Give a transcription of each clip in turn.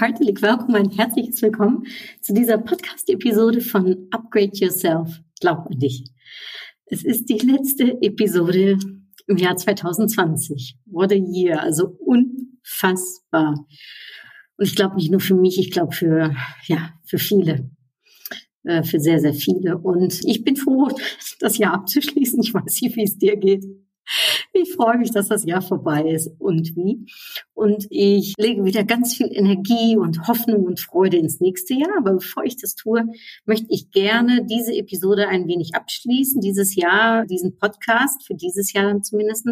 Herzlich willkommen, ein herzliches Willkommen zu dieser Podcast-Episode von Upgrade Yourself. Glaub an dich. Es ist die letzte Episode im Jahr 2020. What a year, also unfassbar. Und ich glaube nicht nur für mich, ich glaube für, ja, für viele. Äh, Für sehr, sehr viele. Und ich bin froh, das Jahr abzuschließen. Ich weiß nicht, wie es dir geht. Ich freue mich, dass das Jahr vorbei ist und wie. Und ich lege wieder ganz viel Energie und Hoffnung und Freude ins nächste Jahr. Aber bevor ich das tue, möchte ich gerne diese Episode ein wenig abschließen, dieses Jahr, diesen Podcast, für dieses Jahr dann zumindest,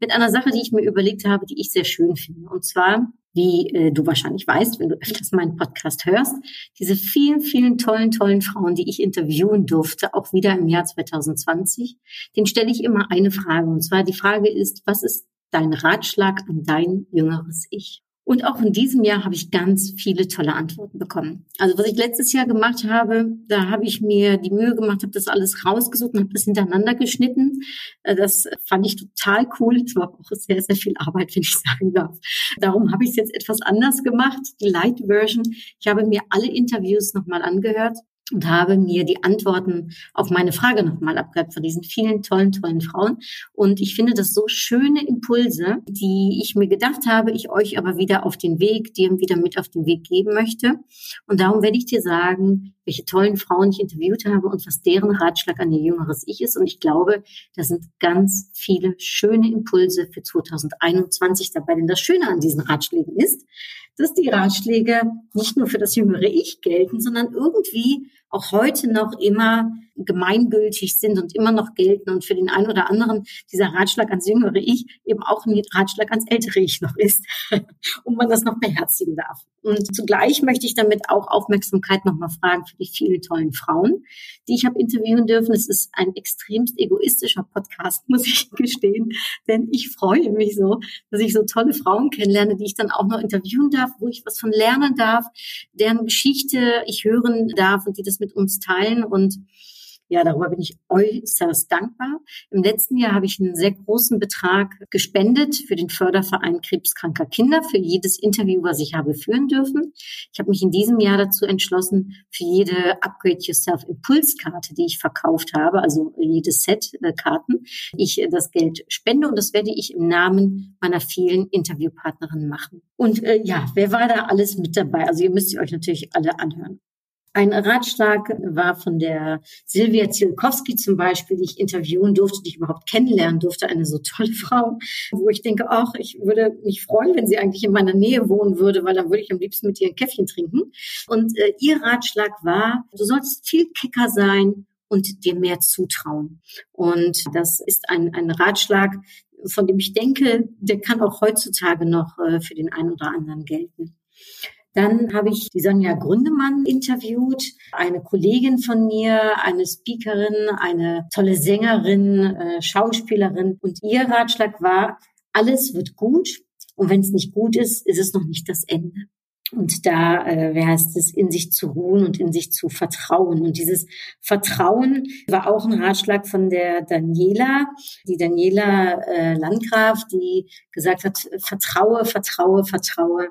mit einer Sache, die ich mir überlegt habe, die ich sehr schön finde. Und zwar wie äh, du wahrscheinlich weißt, wenn du öfters meinen Podcast hörst, diese vielen, vielen tollen, tollen Frauen, die ich interviewen durfte, auch wieder im Jahr 2020, den stelle ich immer eine Frage. Und zwar die Frage ist, was ist dein Ratschlag an dein jüngeres Ich? Und auch in diesem Jahr habe ich ganz viele tolle Antworten bekommen. Also was ich letztes Jahr gemacht habe, da habe ich mir die Mühe gemacht, habe das alles rausgesucht und habe das hintereinander geschnitten. Äh, Das fand ich total cool. Es war auch sehr, sehr viel Arbeit, wenn ich sagen darf. Darum habe ich es jetzt etwas anders gemacht, die Light Version. Ich habe mir alle Interviews nochmal angehört und habe mir die Antworten auf meine Frage nochmal abgehört von diesen vielen tollen, tollen Frauen. Und ich finde das so schöne Impulse, die ich mir gedacht habe, ich euch aber wieder auf den Weg, dir wieder mit auf den Weg geben möchte. Und darum werde ich dir sagen, welche tollen Frauen ich interviewt habe und was deren Ratschlag an ihr jüngeres Ich ist. Und ich glaube, da sind ganz viele schöne Impulse für 2021 dabei. Denn das Schöne an diesen Ratschlägen ist, dass die Ratschläge nicht nur für das jüngere Ich gelten, sondern irgendwie auch heute noch immer gemeingültig sind und immer noch gelten und für den einen oder anderen dieser Ratschlag ans jüngere Ich eben auch ein Ratschlag ans ältere Ich noch ist und man das noch beherzigen darf. Und zugleich möchte ich damit auch Aufmerksamkeit nochmal fragen für die vielen tollen Frauen, die ich habe interviewen dürfen. Es ist ein extremst egoistischer Podcast, muss ich gestehen, denn ich freue mich so, dass ich so tolle Frauen kennenlerne, die ich dann auch noch interviewen darf, wo ich was von lernen darf, deren Geschichte ich hören darf und die das mit uns teilen und ja, darüber bin ich äußerst dankbar. Im letzten Jahr habe ich einen sehr großen Betrag gespendet für den Förderverein Krebskranker Kinder, für jedes Interview, was ich habe führen dürfen. Ich habe mich in diesem Jahr dazu entschlossen, für jede Upgrade Yourself Impulskarte, die ich verkauft habe, also jedes Set äh, Karten, ich äh, das Geld spende und das werde ich im Namen meiner vielen Interviewpartnerinnen machen. Und äh, ja, wer war da alles mit dabei? Also ihr müsst euch natürlich alle anhören. Ein Ratschlag war von der Silvia Zielkowski zum Beispiel, die ich interviewen durfte, die ich überhaupt kennenlernen durfte, eine so tolle Frau, wo ich denke, ach, ich würde mich freuen, wenn sie eigentlich in meiner Nähe wohnen würde, weil dann würde ich am liebsten mit ihr ein Käffchen trinken. Und äh, ihr Ratschlag war, du sollst viel kecker sein und dir mehr zutrauen. Und das ist ein, ein Ratschlag, von dem ich denke, der kann auch heutzutage noch äh, für den einen oder anderen gelten. Dann habe ich die Sonja Gründemann interviewt, eine Kollegin von mir, eine Speakerin, eine tolle Sängerin, äh, Schauspielerin. Und ihr Ratschlag war, alles wird gut. Und wenn es nicht gut ist, ist es noch nicht das Ende. Und da äh, wie heißt es, in sich zu ruhen und in sich zu vertrauen. Und dieses Vertrauen war auch ein Ratschlag von der Daniela, die Daniela äh, Landgraf, die gesagt hat, vertraue, vertraue, vertraue.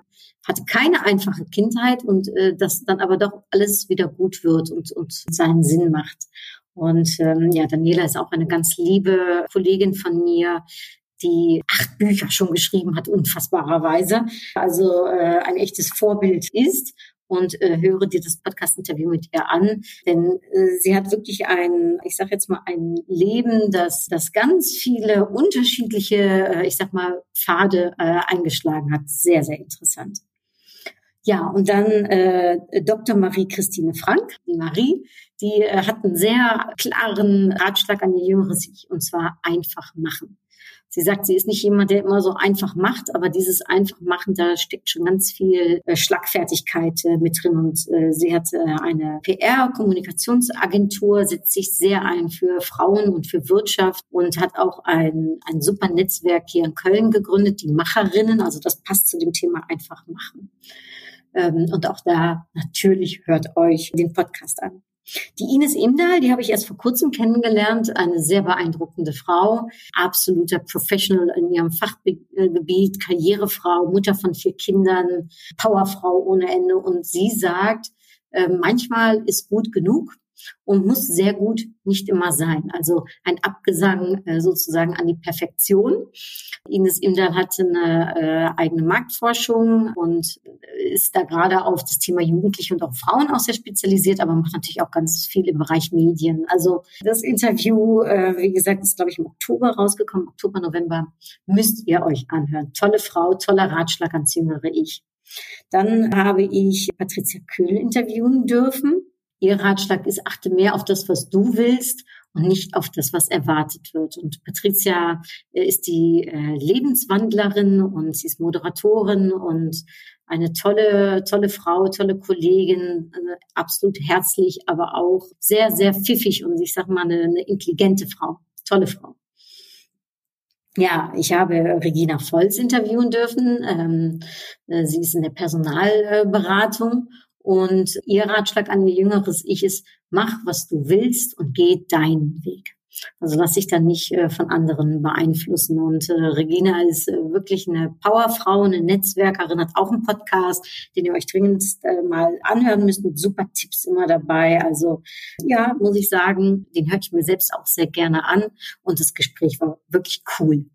Hatte keine einfache Kindheit und äh, das dann aber doch alles wieder gut wird und, und seinen Sinn macht. Und ähm, ja, Daniela ist auch eine ganz liebe Kollegin von mir, die acht Bücher schon geschrieben hat, unfassbarerweise. Also äh, ein echtes Vorbild ist. Und äh, höre dir das Podcast-Interview mit ihr an, denn äh, sie hat wirklich ein, ich sage jetzt mal, ein Leben, das, das ganz viele unterschiedliche, äh, ich sag mal, Pfade äh, eingeschlagen hat. Sehr, sehr interessant. Ja, und dann äh, Dr. Marie-Christine Frank, die Marie, die äh, hat einen sehr klaren Ratschlag an ihr jüngeres Ich, und zwar einfach machen. Sie sagt, sie ist nicht jemand, der immer so einfach macht, aber dieses einfach machen, da steckt schon ganz viel äh, Schlagfertigkeit äh, mit drin. Und äh, sie hat eine PR-Kommunikationsagentur, setzt sich sehr ein für Frauen und für Wirtschaft und hat auch ein, ein super Netzwerk hier in Köln gegründet, die Macherinnen. Also das passt zu dem Thema einfach machen. Ähm, und auch da natürlich hört euch den Podcast an. Die Ines Imdahl, die habe ich erst vor kurzem kennengelernt, eine sehr beeindruckende Frau, absoluter Professional in ihrem Fachgebiet, Karrierefrau, Mutter von vier Kindern, Powerfrau ohne Ende. Und sie sagt, äh, manchmal ist gut genug und muss sehr gut nicht immer sein. Also ein Abgesang äh, sozusagen an die Perfektion. Ines Imdahl hat eine äh, eigene Marktforschung und ist da gerade auf das Thema Jugendliche und auch Frauen auch sehr spezialisiert, aber macht natürlich auch ganz viel im Bereich Medien. Also das Interview, äh, wie gesagt, ist, glaube ich, im Oktober rausgekommen, Oktober, November, müsst ihr euch anhören. Tolle Frau, toller Ratschlag ans jüngere Ich. Dann habe ich Patricia Kühl interviewen dürfen. Ihr Ratschlag ist, achte mehr auf das, was du willst und nicht auf das, was erwartet wird. Und Patricia äh, ist die äh, Lebenswandlerin und sie ist Moderatorin und eine tolle, tolle Frau, tolle Kollegin, äh, absolut herzlich, aber auch sehr, sehr pfiffig und ich sag mal eine, eine intelligente Frau, tolle Frau. Ja, ich habe Regina Volz interviewen dürfen. Ähm, äh, sie ist in der Personalberatung und ihr Ratschlag an ihr jüngeres Ich ist, mach, was du willst und geh deinen Weg. Also lass dich dann nicht äh, von anderen beeinflussen. Und äh, Regina ist äh, wirklich eine Powerfrau, eine Netzwerkerin, hat auch einen Podcast, den ihr euch dringend äh, mal anhören müsst, mit super Tipps immer dabei. Also ja, muss ich sagen, den höre ich mir selbst auch sehr gerne an. Und das Gespräch war wirklich cool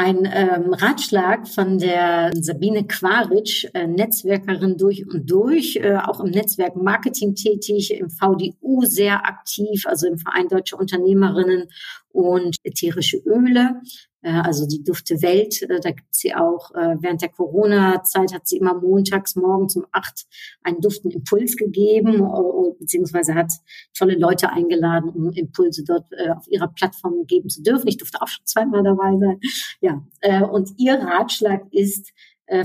ein ähm, Ratschlag von der Sabine Quaritsch, äh, Netzwerkerin durch und durch, äh, auch im Netzwerk Marketing tätig, im VDU sehr aktiv, also im Verein Deutsche Unternehmerinnen und ätherische Öle. Äh, also die Dufte Welt, äh, da gibt sie auch, äh, während der Corona-Zeit hat sie immer montags morgens um acht einen Duften Impuls gegeben, beziehungsweise hat tolle Leute eingeladen, um Impulse dort auf ihrer Plattform geben zu dürfen. Ich durfte auch schon zweimal dabei sein. Ja, und ihr Ratschlag ist,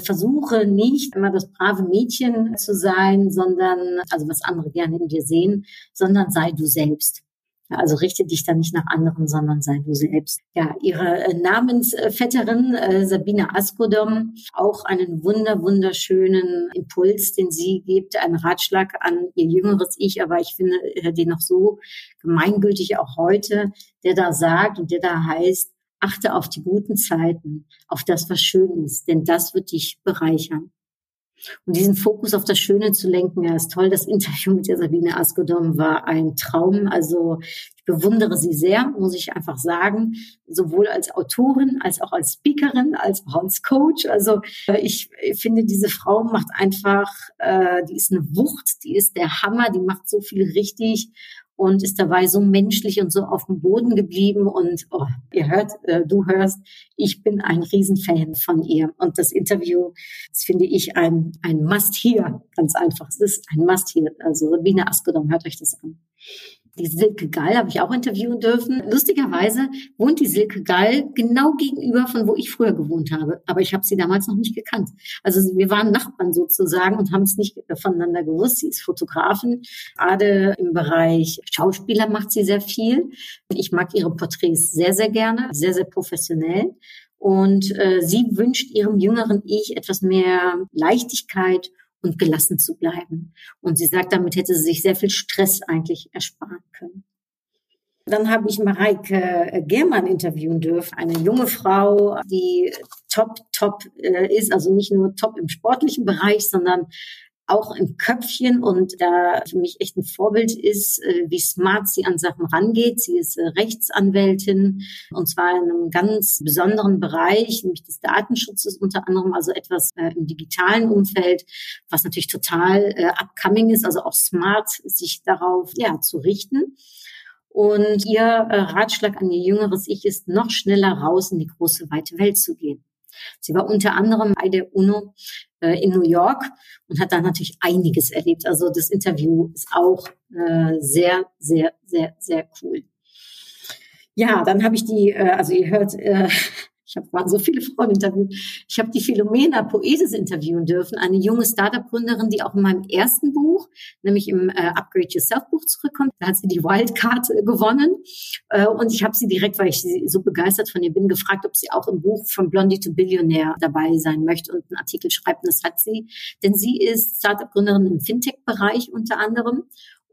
versuche nicht immer das brave Mädchen zu sein, sondern, also was andere gerne in dir sehen, sondern sei du selbst. Also richte dich dann nicht nach anderen, sondern sei du selbst. Ja, ihre äh, Namensvetterin äh, Sabine Askodom, auch einen wunder, wunderschönen Impuls, den sie gibt, einen Ratschlag an ihr jüngeres Ich, aber ich finde äh, den noch so gemeingültig auch heute, der da sagt und der da heißt, achte auf die guten Zeiten, auf das, was schön ist, denn das wird dich bereichern. Und diesen Fokus auf das Schöne zu lenken, ja, ist toll. Das Interview mit der Sabine Askodom war ein Traum. Also ich bewundere sie sehr, muss ich einfach sagen, sowohl als Autorin, als auch als Speakerin, als auch Coach. Also äh, ich finde, diese Frau macht einfach, äh, die ist eine Wucht, die ist der Hammer, die macht so viel richtig und ist dabei so menschlich und so auf dem Boden geblieben. Und oh, ihr hört, äh, du hörst, ich bin ein Riesenfan von ihr. Und das Interview, das finde ich ein, ein Must-Hear, ganz einfach. Es ist ein Must-Hear. Also Sabine Askedom, hört euch das an. Die Silke Gall habe ich auch interviewen dürfen. Lustigerweise wohnt die Silke Gall genau gegenüber von wo ich früher gewohnt habe. Aber ich habe sie damals noch nicht gekannt. Also wir waren Nachbarn sozusagen und haben es nicht voneinander gewusst. Sie ist Fotografin. Gerade im Bereich Schauspieler macht sie sehr viel. Ich mag ihre Porträts sehr, sehr gerne. Sehr, sehr professionell. Und äh, sie wünscht ihrem jüngeren Ich etwas mehr Leichtigkeit und gelassen zu bleiben. Und sie sagt, damit hätte sie sich sehr viel Stress eigentlich ersparen können. Dann habe ich Mareike Germann interviewen dürfen, eine junge Frau, die top, top äh, ist, also nicht nur top im sportlichen Bereich, sondern auch im Köpfchen und da für mich echt ein Vorbild ist, äh, wie smart sie an Sachen rangeht. Sie ist äh, Rechtsanwältin und zwar in einem ganz besonderen Bereich, nämlich des Datenschutzes unter anderem, also etwas äh, im digitalen Umfeld, was natürlich total upcoming ist, also auch smart, sich darauf ja zu richten. Und ihr Ratschlag an ihr jüngeres Ich ist, noch schneller raus in die große, weite Welt zu gehen. Sie war unter anderem bei der UNO äh, in New York und hat da natürlich einiges erlebt. Also das Interview ist auch äh, sehr, sehr, sehr, sehr cool. Ja, dann habe ich die, äh, also ihr hört, ich habe waren so viele Frauen interviewt. Ich habe die Philomena Poesis interviewen dürfen, eine junge Startup-Gründerin, die auch in meinem ersten Buch, nämlich im äh, Upgrade Yourself Buch zurückkommt. Da hat sie die Wildcard äh, gewonnen äh, und ich habe sie direkt, weil ich so begeistert von ihr bin, gefragt, ob sie auch im Buch von Blondie to Billionaire dabei sein möchte und einen Artikel schreibt. Und das hat sie, denn sie ist Startup-Gründerin im Fintech-Bereich unter anderem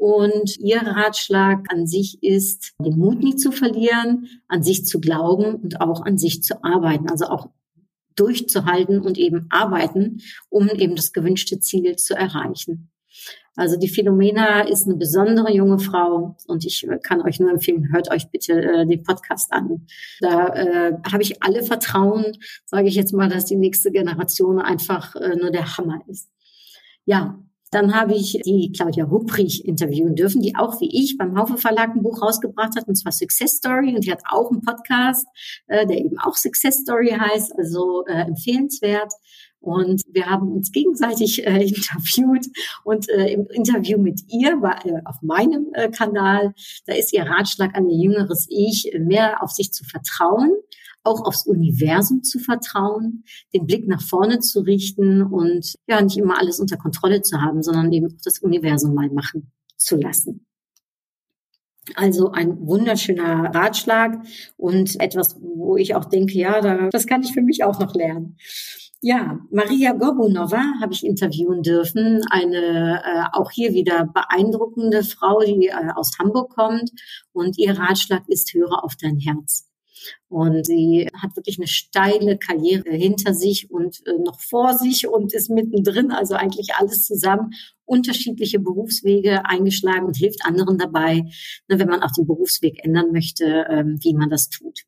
und ihr Ratschlag an sich ist, den Mut nie zu verlieren, an sich zu glauben und auch an sich zu arbeiten. Also auch durchzuhalten und eben arbeiten, um eben das gewünschte Ziel zu erreichen. Also die Philomena ist eine besondere junge Frau und ich kann euch nur empfehlen, hört euch bitte äh, den Podcast an. Da äh, habe ich alle Vertrauen, sage ich jetzt mal, dass die nächste Generation einfach äh, nur der Hammer ist. Ja, dann habe ich die Claudia Hupprich interviewen dürfen, die auch wie ich beim Haufe Verlag ein Buch rausgebracht hat, und zwar Success Story. Und die hat auch einen Podcast, äh, der eben auch Success Story heißt, also äh, empfehlenswert. Und wir haben uns gegenseitig äh, interviewt und äh, im Interview mit ihr war äh, auf meinem äh, Kanal, da ist ihr Ratschlag an ihr jüngeres Ich, mehr auf sich zu vertrauen auch aufs Universum zu vertrauen, den Blick nach vorne zu richten und ja, nicht immer alles unter Kontrolle zu haben, sondern eben das Universum mal machen zu lassen. Also ein wunderschöner Ratschlag und etwas, wo ich auch denke, ja, da, das kann ich für mich auch noch lernen. Ja, Maria Gobunova habe ich interviewen dürfen, eine äh, auch hier wieder beeindruckende Frau, die äh, aus Hamburg kommt und ihr Ratschlag ist, höre auf dein Herz. Und sie hat wirklich eine steile Karriere hinter sich und äh, noch vor sich und ist mittendrin, also eigentlich alles zusammen, unterschiedliche Berufswege eingeschlagen und hilft anderen dabei, ne, wenn man auch den Berufsweg ändern möchte, ähm, wie man das tut.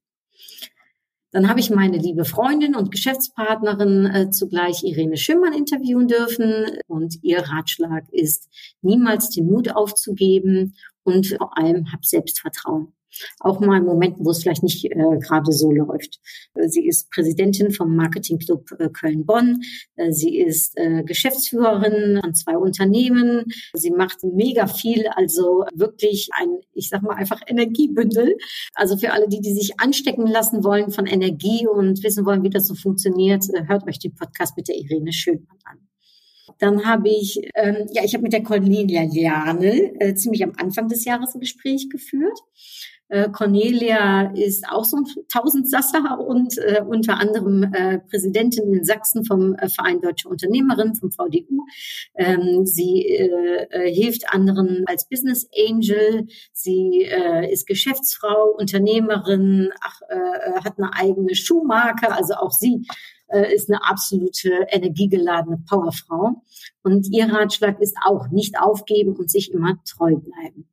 Dann habe ich meine liebe Freundin und Geschäftspartnerin äh, zugleich Irene Schimmern interviewen dürfen. Und ihr Ratschlag ist, niemals den Mut aufzugeben und vor allem hab Selbstvertrauen auch mal in Momenten, wo es vielleicht nicht äh, gerade so läuft. Äh, sie ist Präsidentin vom Marketingclub äh, Köln-Bonn. Äh, sie ist äh, Geschäftsführerin an zwei Unternehmen. Sie macht mega viel, also wirklich ein, ich sag mal einfach Energiebündel. Also für alle, die, die sich anstecken lassen wollen von Energie und wissen wollen, wie das so funktioniert, äh, hört euch den Podcast mit der Irene Schönmann an. Dann habe ich, ähm, ja, ich habe mit der Cornelia Janel äh, ziemlich am Anfang des Jahres ein Gespräch geführt. Äh, Cornelia ist auch so ein Tausendsasser und äh, unter anderem äh, Präsidentin in Sachsen vom äh, Verein Deutsche Unternehmerin, vom VDU. Ähm, sie äh, hilft anderen als Business Angel. Sie ist Geschäftsfrau, Unternehmerin, ach, hat eine eigene Schuhmarke. Also auch sie ist eine absolute energiegeladene Powerfrau. Und ihr Ratschlag ist auch nicht aufgeben und sich immer treu bleiben.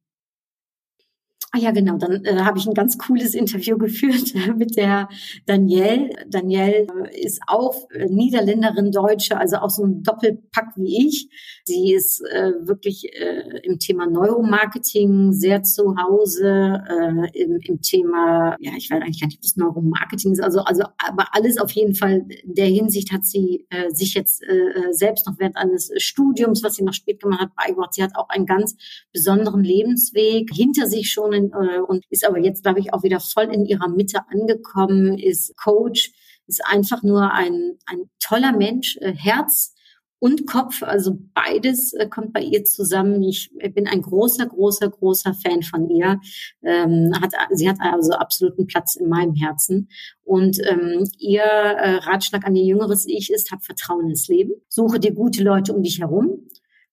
Ah ja, genau. Dann äh, habe ich ein ganz cooles Interview geführt mit der Danielle. Danielle äh, ist auch äh, Niederländerin, Deutsche, also auch so ein Doppelpack wie ich. Sie ist äh, wirklich äh, im Thema Neuromarketing sehr zu Hause, äh, im, im Thema, ja, ich weiß eigentlich gar nicht, was Neuromarketing ist, also, also, aber alles auf jeden Fall in der Hinsicht hat sie äh, sich jetzt äh, selbst noch während eines Studiums, was sie noch spät gemacht hat, beigebracht. Sie hat auch einen ganz besonderen Lebensweg hinter sich schon äh, und ist aber jetzt, glaube ich, auch wieder voll in ihrer Mitte angekommen, ist Coach, ist einfach nur ein, ein toller Mensch, äh, Herz und Kopf, also beides äh, kommt bei ihr zusammen. Ich bin ein großer, großer, großer Fan von ihr. Ähm, hat, sie hat also absoluten Platz in meinem Herzen. Und ähm, ihr äh, Ratschlag an ihr jüngeres Ich ist, hab Vertrauen ins Leben, suche dir gute Leute um dich herum,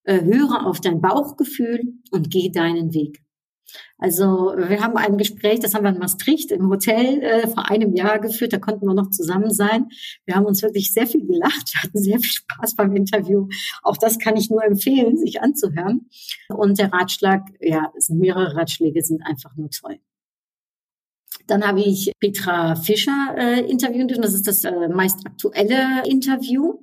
höre auf dein Bauchgefühl und geh deinen Weg. Also wir haben ein Gespräch, das haben wir in Maastricht im Hotel äh, vor einem Jahr geführt, da konnten wir noch zusammen sein. Wir haben uns wirklich sehr viel gelacht, wir hatten sehr viel Spaß beim Interview. Auch das kann ich nur empfehlen, sich anzuhören. Und der Ratschlag, ja, es sind mehrere Ratschläge, sind einfach nur toll. Dann habe ich Petra Fischer äh, interviewt und das ist das äh, meist aktuelle Interview.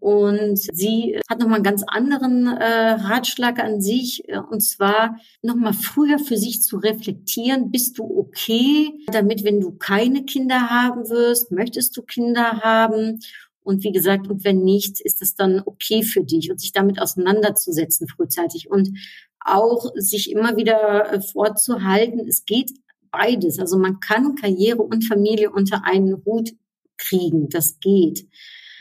Und sie hat nochmal einen ganz anderen äh, Ratschlag an sich, äh, und zwar nochmal früher für sich zu reflektieren, bist du okay, damit wenn du keine Kinder haben wirst, möchtest du Kinder haben? Und wie gesagt, und wenn nicht, ist das dann okay für dich und sich damit auseinanderzusetzen frühzeitig und auch sich immer wieder äh, vorzuhalten, es geht beides. Also man kann Karriere und Familie unter einen Hut kriegen. Das geht.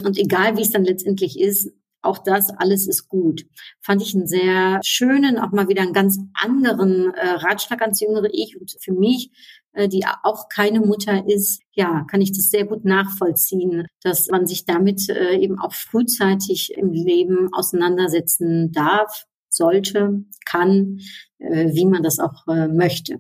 Und egal wie es dann letztendlich ist, auch das alles ist gut. Fand ich einen sehr schönen, auch mal wieder einen ganz anderen äh, Ratschlag ans jüngere Ich und für mich, äh, die auch keine Mutter ist, ja, kann ich das sehr gut nachvollziehen, dass man sich damit äh, eben auch frühzeitig im Leben auseinandersetzen darf, sollte, kann, äh, wie man das auch äh, möchte.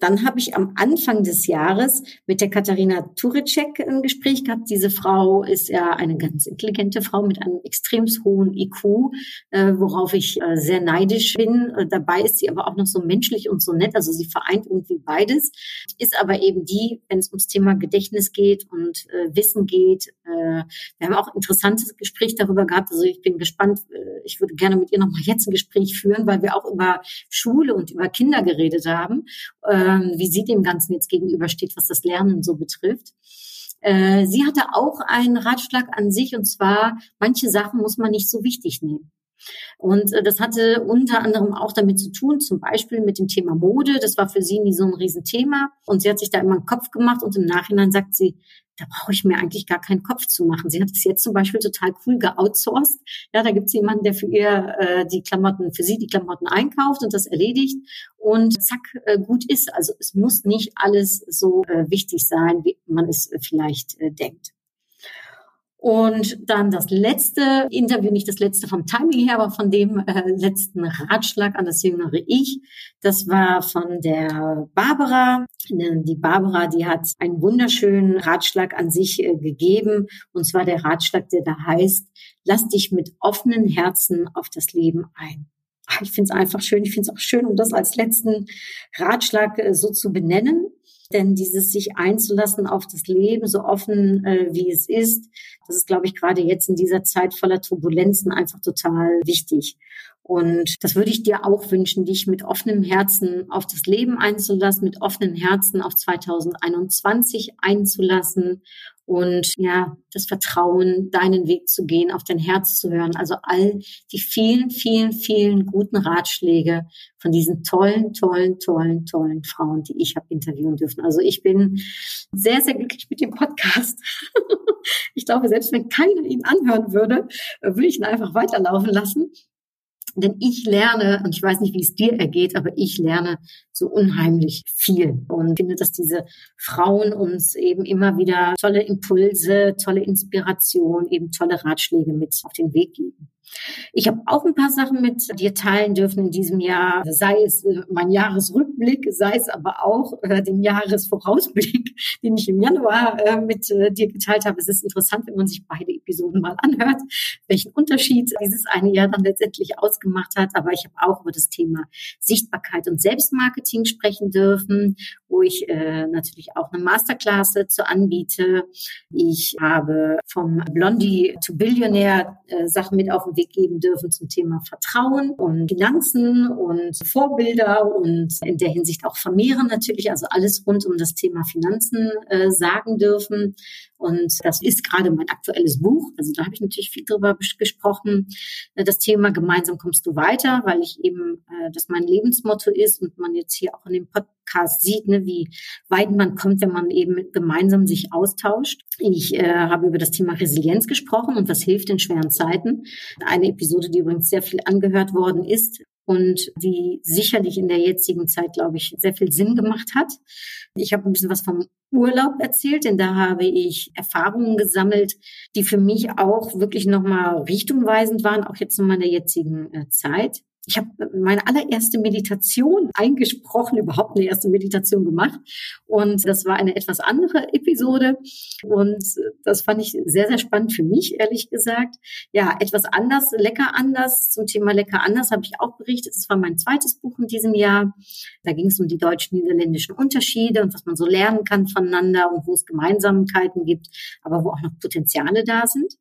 Dann habe ich am Anfang des Jahres mit der Katharina Turicek ein Gespräch gehabt. Diese Frau ist ja eine ganz intelligente Frau mit einem extrem hohen IQ, äh, worauf ich äh, sehr neidisch bin. Äh, dabei ist sie aber auch noch so menschlich und so nett. Also sie vereint irgendwie beides, ist aber eben die, wenn es ums Thema Gedächtnis geht und äh, Wissen geht. Äh, wir haben auch ein interessantes Gespräch darüber gehabt. Also ich bin gespannt. Äh, ich würde gerne mit ihr noch mal jetzt ein Gespräch führen, weil wir auch über Schule und über Kinder geredet haben ähm, wie sie dem Ganzen jetzt gegenübersteht, was das Lernen so betrifft. Äh, sie hatte auch einen Ratschlag an sich und zwar, manche Sachen muss man nicht so wichtig nehmen. Und äh, das hatte unter anderem auch damit zu tun, zum Beispiel mit dem Thema Mode. Das war für sie nie so ein Riesenthema. Und sie hat sich da immer einen Kopf gemacht und im Nachhinein sagt sie, da brauche ich mir eigentlich gar keinen Kopf zu machen. Sie hat es jetzt zum Beispiel total cool geoutsourced. Ja, da gibt es jemanden, der für ihr äh, die Klamotten, für sie die Klamotten einkauft und das erledigt und zack, äh, gut ist. Also es muss nicht alles so äh, wichtig sein, wie man es äh, vielleicht äh, denkt. Und dann das letzte Interview, nicht das letzte vom Timing her, aber von dem äh, letzten Ratschlag an das jüngere Ich. Das war von der Barbara. Die Barbara, die hat einen wunderschönen Ratschlag an sich äh, gegeben. Und zwar der Ratschlag, der da heißt, lass dich mit offenen Herzen auf das Leben ein. Ich finde es einfach schön. Ich finde es auch schön, um das als letzten Ratschlag äh, so zu benennen. Denn dieses sich einzulassen auf das Leben, so offen äh, wie es ist, das ist, glaube ich, gerade jetzt in dieser Zeit voller Turbulenzen einfach total wichtig. Und das würde ich dir auch wünschen, dich mit offenem Herzen auf das Leben einzulassen, mit offenem Herzen auf 2021 einzulassen und ja, das Vertrauen, deinen Weg zu gehen, auf dein Herz zu hören. Also all die vielen, vielen, vielen guten Ratschläge von diesen tollen, tollen, tollen, tollen Frauen, die ich habe interviewen dürfen. Also ich bin sehr, sehr glücklich mit dem Podcast. ich glaube, selbst wenn keiner ihn anhören würde, würde ich ihn einfach weiterlaufen lassen. Denn ich lerne, und ich weiß nicht, wie es dir ergeht, aber ich lerne so unheimlich viel und finde, dass diese Frauen uns eben immer wieder tolle Impulse, tolle Inspiration, eben tolle Ratschläge mit auf den Weg geben. Ich habe auch ein paar Sachen mit dir teilen dürfen in diesem Jahr, sei es äh, mein Jahresrückblick, sei es aber auch äh, den Jahresvorausblick, den ich im Januar äh, mit dir geteilt habe. Es ist interessant, wenn man sich beide Episoden mal anhört, welchen Unterschied dieses eine Jahr dann letztendlich ausgemacht hat. Aber ich habe auch über das Thema Sichtbarkeit und Selbstmarketing sprechen dürfen, wo ich äh, natürlich auch eine Masterclass zu anbiete. Ich habe vom Blondie to Billionaire äh, Sachen mit auf den Weg geben dürfen zum Thema Vertrauen und Finanzen und Vorbilder und in der Hinsicht auch vermehren natürlich, also alles rund um das Thema Finanzen äh, sagen dürfen. Und das ist gerade mein aktuelles Buch. Also da habe ich natürlich viel drüber gesprochen. Äh, das Thema gemeinsam kommst du weiter, weil ich eben äh, das mein Lebensmotto ist und man jetzt hier auch in dem Podcast sieht, ne, wie weit man kommt, wenn man eben gemeinsam sich austauscht. Ich äh, habe über das Thema Resilienz gesprochen und was hilft in schweren Zeiten. Eine Episode, die übrigens sehr viel angehört worden ist und die sicherlich in der jetzigen Zeit, glaube ich, sehr viel Sinn gemacht hat. Ich habe ein bisschen was vom Urlaub erzählt, denn da habe ich Erfahrungen gesammelt, die für mich auch wirklich nochmal richtungweisend waren, auch jetzt nochmal in der jetzigen äh, Zeit. Ich habe meine allererste Meditation eingesprochen, überhaupt eine erste Meditation gemacht. Und das war eine etwas andere Episode. Und das fand ich sehr, sehr spannend für mich, ehrlich gesagt. Ja, etwas anders, lecker anders. Zum Thema lecker anders habe ich auch berichtet. Das war mein zweites Buch in diesem Jahr. Da ging es um die deutsch-niederländischen Unterschiede und was man so lernen kann voneinander und wo es Gemeinsamkeiten gibt, aber wo auch noch Potenziale da sind.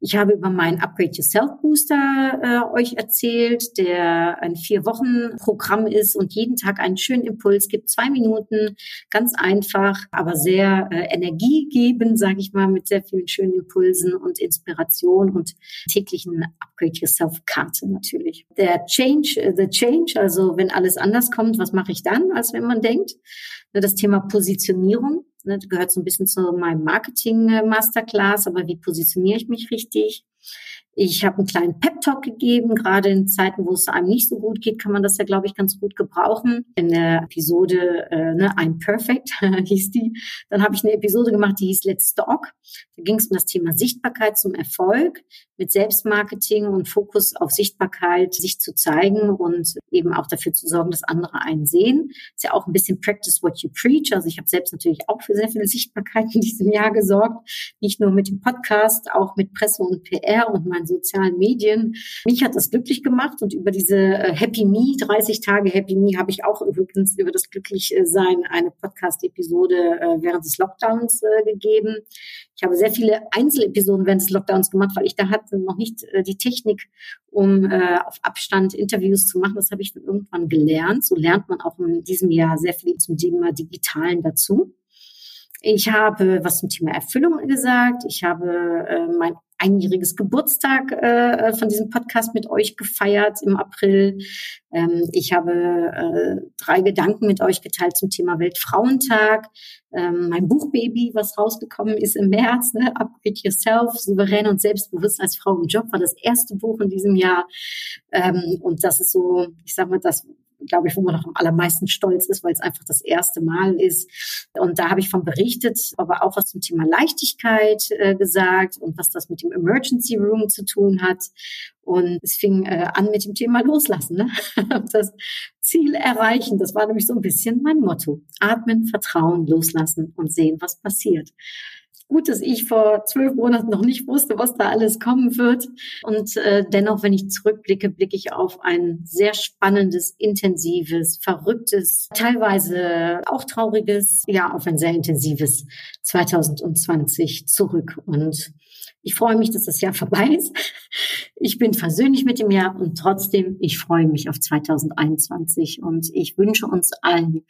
Ich habe über meinen Upgrade Yourself Booster äh, euch erzählt, der ein vier Wochen Programm ist und jeden Tag einen schönen Impuls gibt. Zwei Minuten, ganz einfach, aber sehr äh, energiegebend, sage ich mal, mit sehr vielen schönen Impulsen und Inspiration und täglichen Upgrade Yourself Karte natürlich. Der Change, äh, the Change, also wenn alles anders kommt, was mache ich dann, als wenn man denkt? Das Thema Positionierung ne, gehört so ein bisschen zu meinem Marketing-Masterclass, aber wie positioniere ich mich richtig? Ich habe einen kleinen Pep-Talk gegeben. Gerade in Zeiten, wo es einem nicht so gut geht, kann man das ja, glaube ich, ganz gut gebrauchen. In der Episode äh, ne, I'm Perfect hieß die. Dann habe ich eine Episode gemacht, die hieß Let's Talk. Da ging es um das Thema Sichtbarkeit zum Erfolg mit Selbstmarketing und Fokus auf Sichtbarkeit, sich zu zeigen und eben auch dafür zu sorgen, dass andere einen sehen. Ist ja auch ein bisschen Practice what you preach. Also ich habe selbst natürlich auch für sehr viel Sichtbarkeit in diesem Jahr gesorgt. Nicht nur mit dem Podcast, auch mit Presse und PR und meinen sozialen Medien. Mich hat das glücklich gemacht und über diese äh, Happy Me, 30 Tage Happy Me, habe ich auch übrigens über das Glücklichsein eine Podcast-Episode äh, während des Lockdowns äh, gegeben. Ich habe sehr viele Einzelepisoden während des Lockdowns gemacht, weil ich da hatte noch nicht die Technik, um auf Abstand Interviews zu machen. Das habe ich dann irgendwann gelernt. So lernt man auch in diesem Jahr sehr viel zum Thema Digitalen dazu. Ich habe was zum Thema Erfüllung gesagt. Ich habe äh, mein einjähriges Geburtstag äh, von diesem Podcast mit euch gefeiert im April. Ähm, ich habe äh, drei Gedanken mit euch geteilt zum Thema Weltfrauentag. Ähm, mein Buchbaby, was rausgekommen ist im März, ne? Upgrade Yourself, souverän und selbstbewusst als Frau im Job, war das erste Buch in diesem Jahr. Ähm, und das ist so, ich sag mal, das, glaube ich, wo man noch am allermeisten stolz ist, weil es einfach das erste Mal ist. Und da habe ich von berichtet, aber auch was zum Thema Leichtigkeit äh, gesagt und was das mit dem Emergency Room zu tun hat. Und es fing äh, an mit dem Thema Loslassen, ne? das Ziel erreichen. Das war nämlich so ein bisschen mein Motto. Atmen, vertrauen, loslassen und sehen, was passiert. Gut, dass ich vor zwölf Monaten noch nicht wusste, was da alles kommen wird. Und äh, dennoch, wenn ich zurückblicke, blicke ich auf ein sehr spannendes, intensives, verrücktes, teilweise auch trauriges, ja, auf ein sehr intensives 2020 zurück. Und ich freue mich, dass das Jahr vorbei ist. Ich bin versöhnlich mit dem Jahr und trotzdem, ich freue mich auf 2021 und ich wünsche uns allen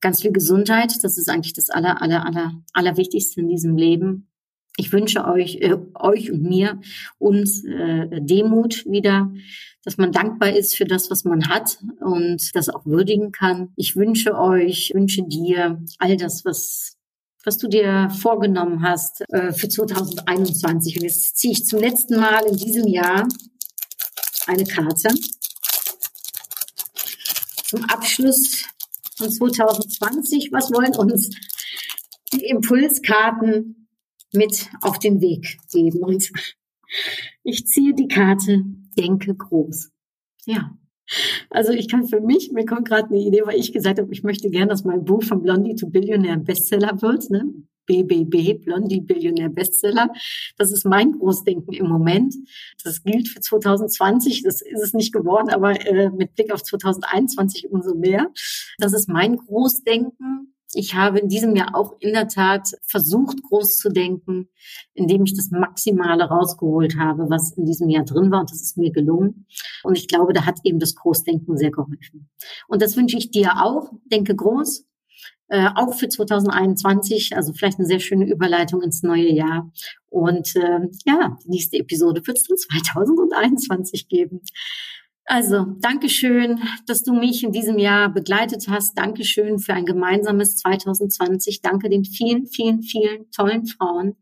ganz viel Gesundheit. Das ist eigentlich das aller, aller, aller, allerwichtigste in diesem Leben. Ich wünsche euch, äh, euch und mir uns äh, Demut wieder, dass man dankbar ist für das, was man hat und das auch würdigen kann. Ich wünsche euch, wünsche dir all das, was was du dir vorgenommen hast äh, für 2021. Und jetzt ziehe ich zum letzten Mal in diesem Jahr eine Karte zum Abschluss von 2020. Was wollen uns die Impulskarten mit auf den Weg geben? Und ich ziehe die Karte, denke groß. Ja. Also ich kann für mich, mir kommt gerade eine Idee, weil ich gesagt habe, ich möchte gerne, dass mein Buch von Blondie to Billionaire Bestseller wird. Ne? BBB, Blondie Billionär Bestseller. Das ist mein Großdenken im Moment. Das gilt für 2020, das ist es nicht geworden, aber äh, mit Blick auf 2021 umso mehr. Das ist mein Großdenken. Ich habe in diesem Jahr auch in der Tat versucht, groß zu denken, indem ich das Maximale rausgeholt habe, was in diesem Jahr drin war. Und das ist mir gelungen. Und ich glaube, da hat eben das Großdenken sehr geholfen. Und das wünsche ich dir auch. Denke groß, äh, auch für 2021. Also vielleicht eine sehr schöne Überleitung ins neue Jahr. Und äh, ja, die nächste Episode wird es dann 2021 geben. Also, Dankeschön, dass du mich in diesem Jahr begleitet hast. Dankeschön für ein gemeinsames 2020. Danke den vielen, vielen, vielen tollen Frauen,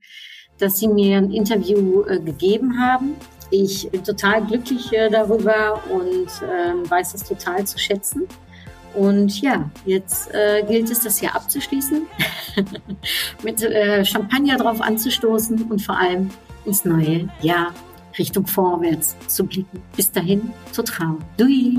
dass sie mir ein Interview äh, gegeben haben. Ich bin total glücklich äh, darüber und äh, weiß es total zu schätzen. Und ja, jetzt äh, gilt es, das hier abzuschließen, mit äh, Champagner drauf anzustoßen und vor allem ins neue Jahr Richtung vorwärts zu blicken. Bis dahin, trauen. Dui!